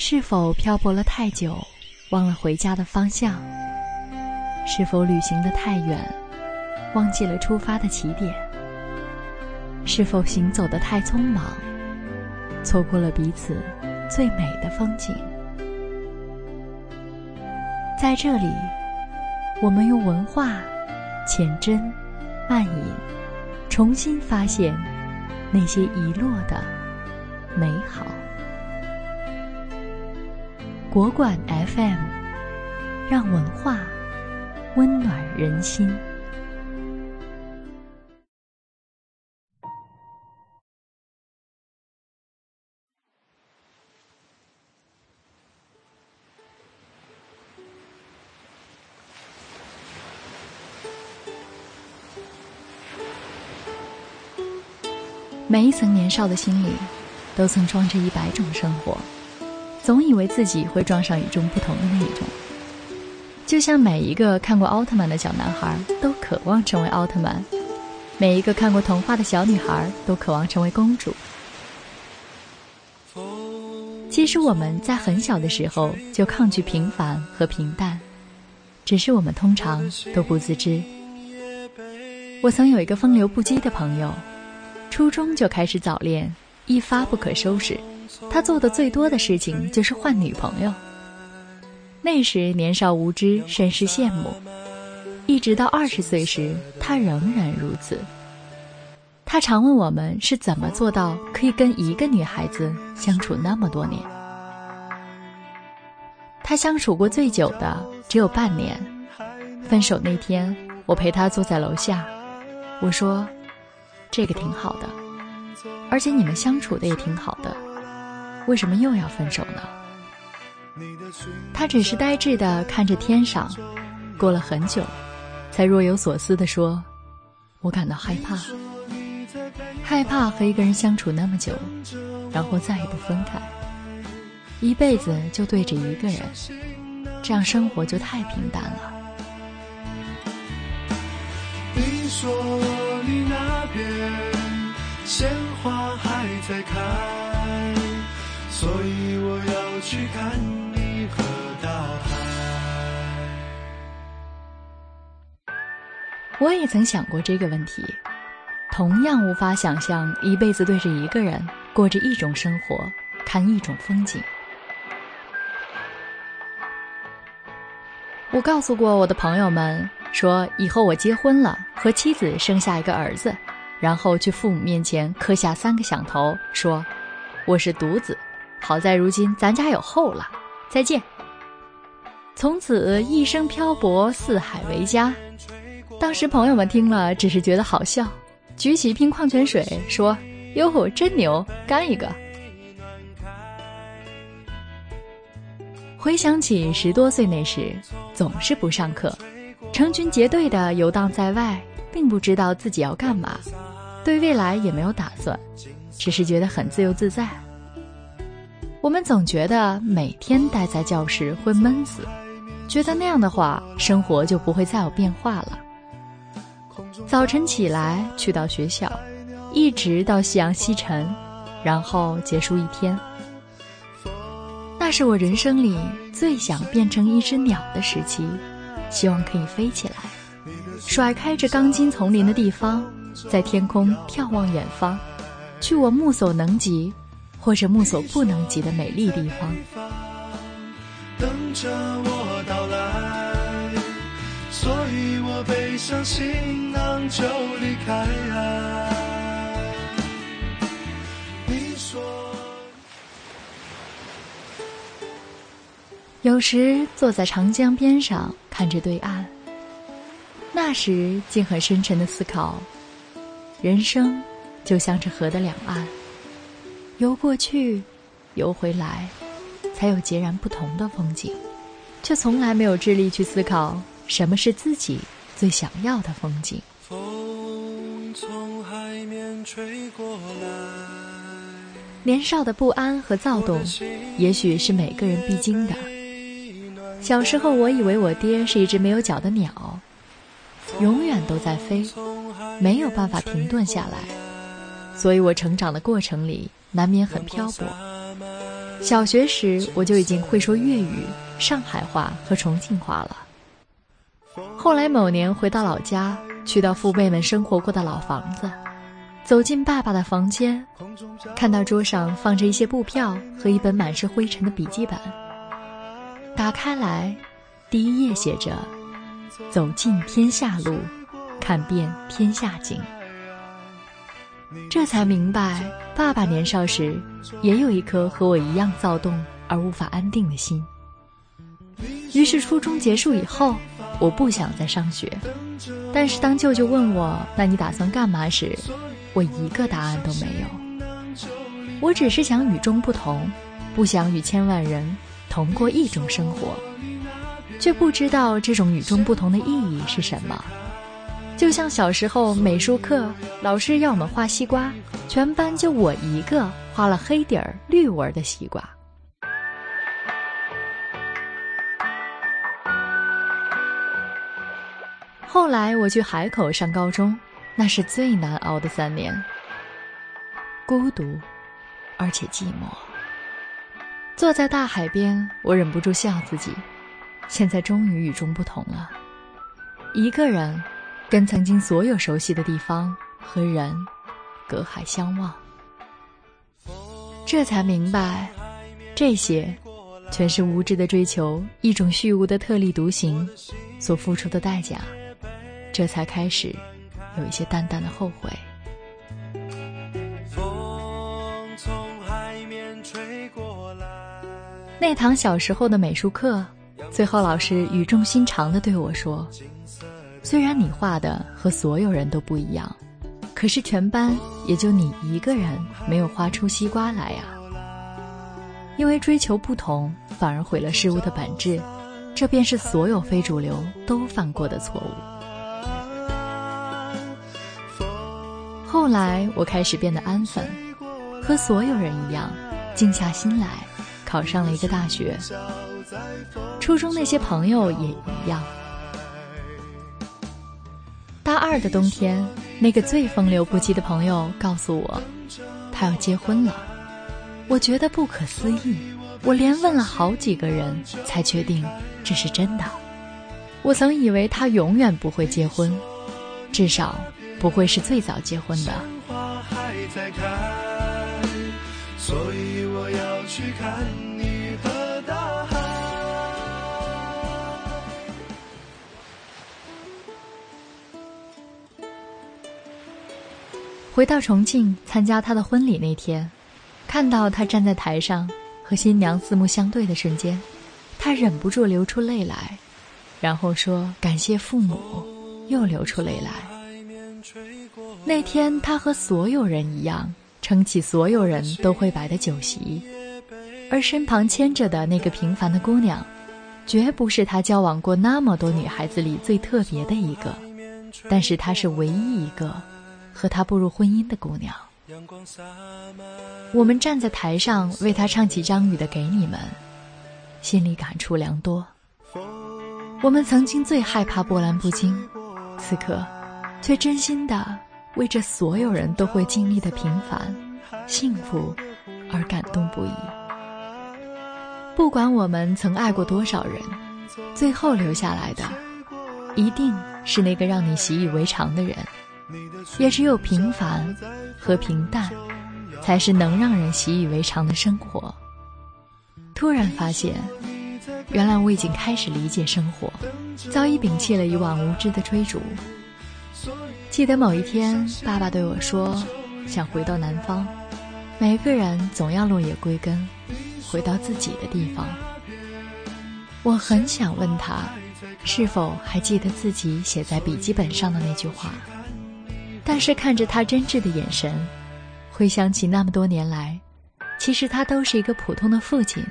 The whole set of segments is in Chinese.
是否漂泊了太久，忘了回家的方向？是否旅行的太远，忘记了出发的起点？是否行走的太匆忙，错过了彼此最美的风景？在这里，我们用文化浅斟慢饮，重新发现那些遗落的美好。国馆 FM，让文化温暖人心。每一层年少的心里，都曾装着一百种生活。总以为自己会撞上与众不同的那一种，就像每一个看过奥特曼的小男孩都渴望成为奥特曼，每一个看过童话的小女孩都渴望成为公主。其实我们在很小的时候就抗拒平凡和平淡，只是我们通常都不自知。我曾有一个风流不羁的朋友，初中就开始早恋，一发不可收拾。他做的最多的事情就是换女朋友。那时年少无知，甚是羡慕。一直到二十岁时，他仍然如此。他常问我们是怎么做到可以跟一个女孩子相处那么多年。他相处过最久的只有半年。分手那天，我陪他坐在楼下，我说：“这个挺好的，而且你们相处的也挺好的。”为什么又要分手呢？他只是呆滞地看着天上，过了很久，才若有所思地说：“我感到害怕，害怕和一个人相处那么久，然后再也不分开，一辈子就对着一个人，这样生活就太平淡了。”你说你那边鲜花还在开。所以我要去看你和大海。我也曾想过这个问题，同样无法想象一辈子对着一个人过着一种生活，看一种风景。我告诉过我的朋友们，说以后我结婚了，和妻子生下一个儿子，然后去父母面前磕下三个响头，说我是独子。好在如今咱家有后了，再见。从此一生漂泊，四海为家。当时朋友们听了，只是觉得好笑，举起一瓶矿泉水说：“哟吼，真牛，干一个。”回想起十多岁那时，总是不上课，成群结队的游荡在外，并不知道自己要干嘛，对未来也没有打算，只是觉得很自由自在。我们总觉得每天待在教室会闷死，觉得那样的话，生活就不会再有变化了。早晨起来去到学校，一直到夕阳西沉，然后结束一天。那是我人生里最想变成一只鸟的时期，希望可以飞起来，甩开这钢筋丛林的地方，在天空眺望远方，去我目所能及。或者目所不能及的美丽地方。等着我到来，所以我背上行囊就离开。你说，有时坐在长江边上看着对岸，那时竟很深沉的思考：人生就像这河的两岸。游过去，游回来，才有截然不同的风景，却从来没有智力去思考什么是自己最想要的风景。风从海面吹过来，年少的不安和躁动，也许是每个人必经的。小时候，我以为我爹是一只没有脚的鸟，永远都在飞，没有办法停顿下来，所以我成长的过程里。难免很漂泊，小学时我就已经会说粤语、上海话和重庆话了。后来某年回到老家，去到父辈们生活过的老房子，走进爸爸的房间，看到桌上放着一些布票和一本满是灰尘的笔记本。打开来，第一页写着：“走进天下路，看遍天下景。”这才明白，爸爸年少时也有一颗和我一样躁动而无法安定的心。于是初中结束以后，我不想再上学。但是当舅舅问我“那你打算干嘛”时，我一个答案都没有。我只是想与众不同，不想与千万人同过一种生活，却不知道这种与众不同的意义是什么。就像小时候美术课，老师要我们画西瓜，全班就我一个画了黑底儿绿纹的西瓜。后来我去海口上高中，那是最难熬的三年，孤独，而且寂寞。坐在大海边，我忍不住笑自己，现在终于与众不同了，一个人。跟曾经所有熟悉的地方和人隔海相望，这才明白，这些全是无知的追求一种虚无的特立独行所付出的代价。这才开始有一些淡淡的后悔。那堂小时候的美术课，最后老师语重心长地对我说。虽然你画的和所有人都不一样，可是全班也就你一个人没有画出西瓜来呀。因为追求不同，反而毁了事物的本质，这便是所有非主流都犯过的错误。后来我开始变得安分，和所有人一样，静下心来，考上了一个大学。初中那些朋友也一样。二的冬天，那个最风流不羁的朋友告诉我，他要结婚了。我觉得不可思议，我连问了好几个人才确定这是真的。我曾以为他永远不会结婚，至少不会是最早结婚的。所以我要去看。回到重庆参加他的婚礼那天，看到他站在台上和新娘四目相对的瞬间，他忍不住流出泪来，然后说感谢父母，又流出泪来。那天他和所有人一样撑起所有人都会摆的酒席，而身旁牵着的那个平凡的姑娘，绝不是他交往过那么多女孩子里最特别的一个，但是她是唯一一个。和他步入婚姻的姑娘，我们站在台上为他唱起张宇的《给你们》，心里感触良多。我们曾经最害怕波澜不惊，此刻，却真心的为这所有人都会经历的平凡、幸福而感动不已。不管我们曾爱过多少人，最后留下来的，一定是那个让你习以为常的人。也只有平凡和平淡，才是能让人习以为常的生活。突然发现，原来我已经开始理解生活，早已摒弃了以往无知的追逐。记得某一天，爸爸对我说：“想回到南方，每个人总要落叶归根，回到自己的地方。”我很想问他，是否还记得自己写在笔记本上的那句话。但是看着他真挚的眼神，回想起那么多年来，其实他都是一个普通的父亲，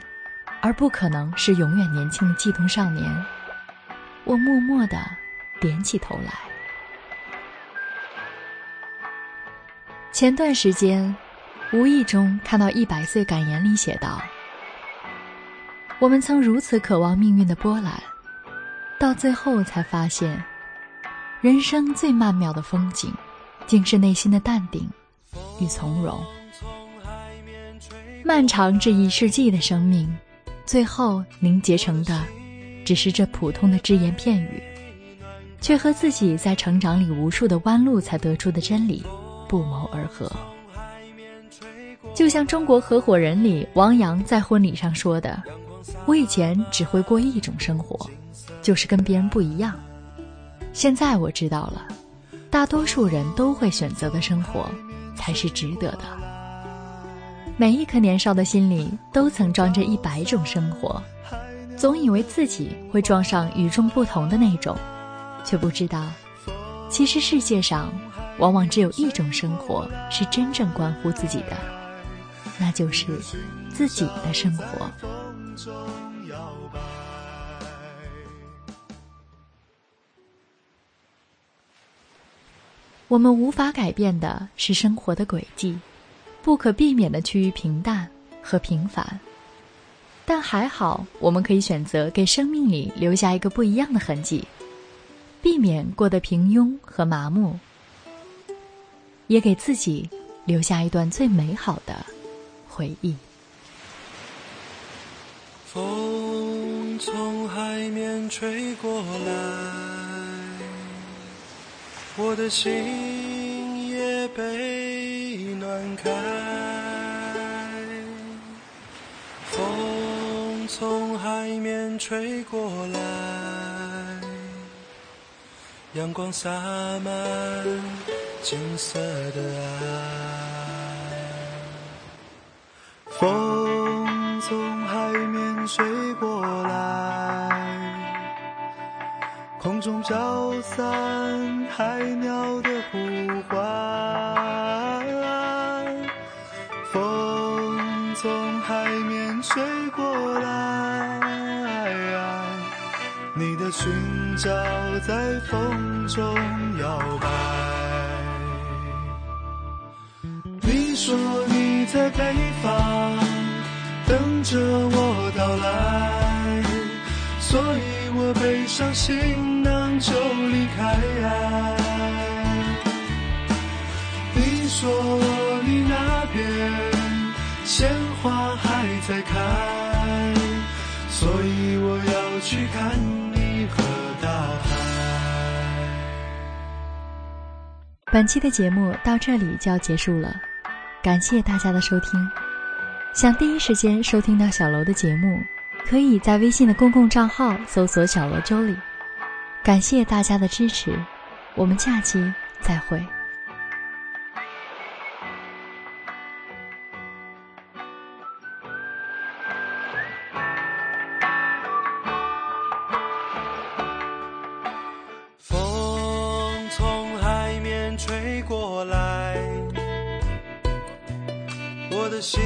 而不可能是永远年轻的悸动少年。我默默的点起头来。前段时间，无意中看到《一百岁感言》里写道：“我们曾如此渴望命运的波澜，到最后才发现，人生最曼妙的风景。”竟是内心的淡定与从容。漫长这一世纪的生命，最后凝结成的，只是这普通的只言片语，却和自己在成长里无数的弯路才得出的真理不谋而合。就像《中国合伙人》里王阳在婚礼上说的：“我以前只会过一种生活，就是跟别人不一样。现在我知道了，大多数人都会选择的生活，才是值得的。每一颗年少的心里，都曾装着一百种生活，总以为自己会装上与众不同的那种，却不知道，其实世界上，往往只有一种生活是真正关乎自己的。”那就是自己的生活。我们无法改变的是生活的轨迹，不可避免的趋于平淡和平凡。但还好，我们可以选择给生命里留下一个不一样的痕迹，避免过得平庸和麻木，也给自己留下一段最美好的。回忆。风从海面吹过来，我的心也被暖开。风从海面吹过来，阳光洒满金色的爱。风从海面吹空中飘散海鸟的呼唤。风从海面吹过来，你的裙角在风中摇摆。你说你。在北方开。你说你那边鲜花还在开，所以我要去看你和大海。本期的节目到这里就要结束了。感谢大家的收听，想第一时间收听到小楼的节目，可以在微信的公共账号搜索“小楼 Jolie”。感谢大家的支持，我们下期再会。风从海面吹过来。我的心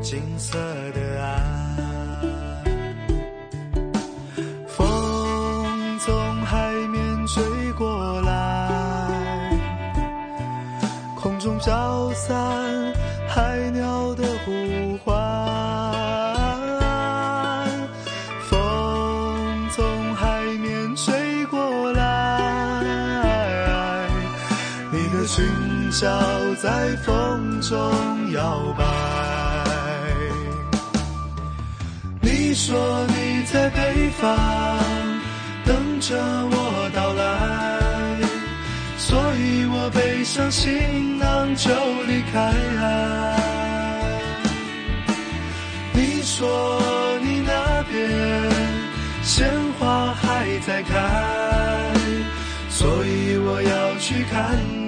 金色的岸。风从海面吹过来，空中飘散。海鸟的笑在风中摇摆。你说你在北方等着我到来。所以我背上行囊就离开。你说你那边鲜花还在开，所以我要去看。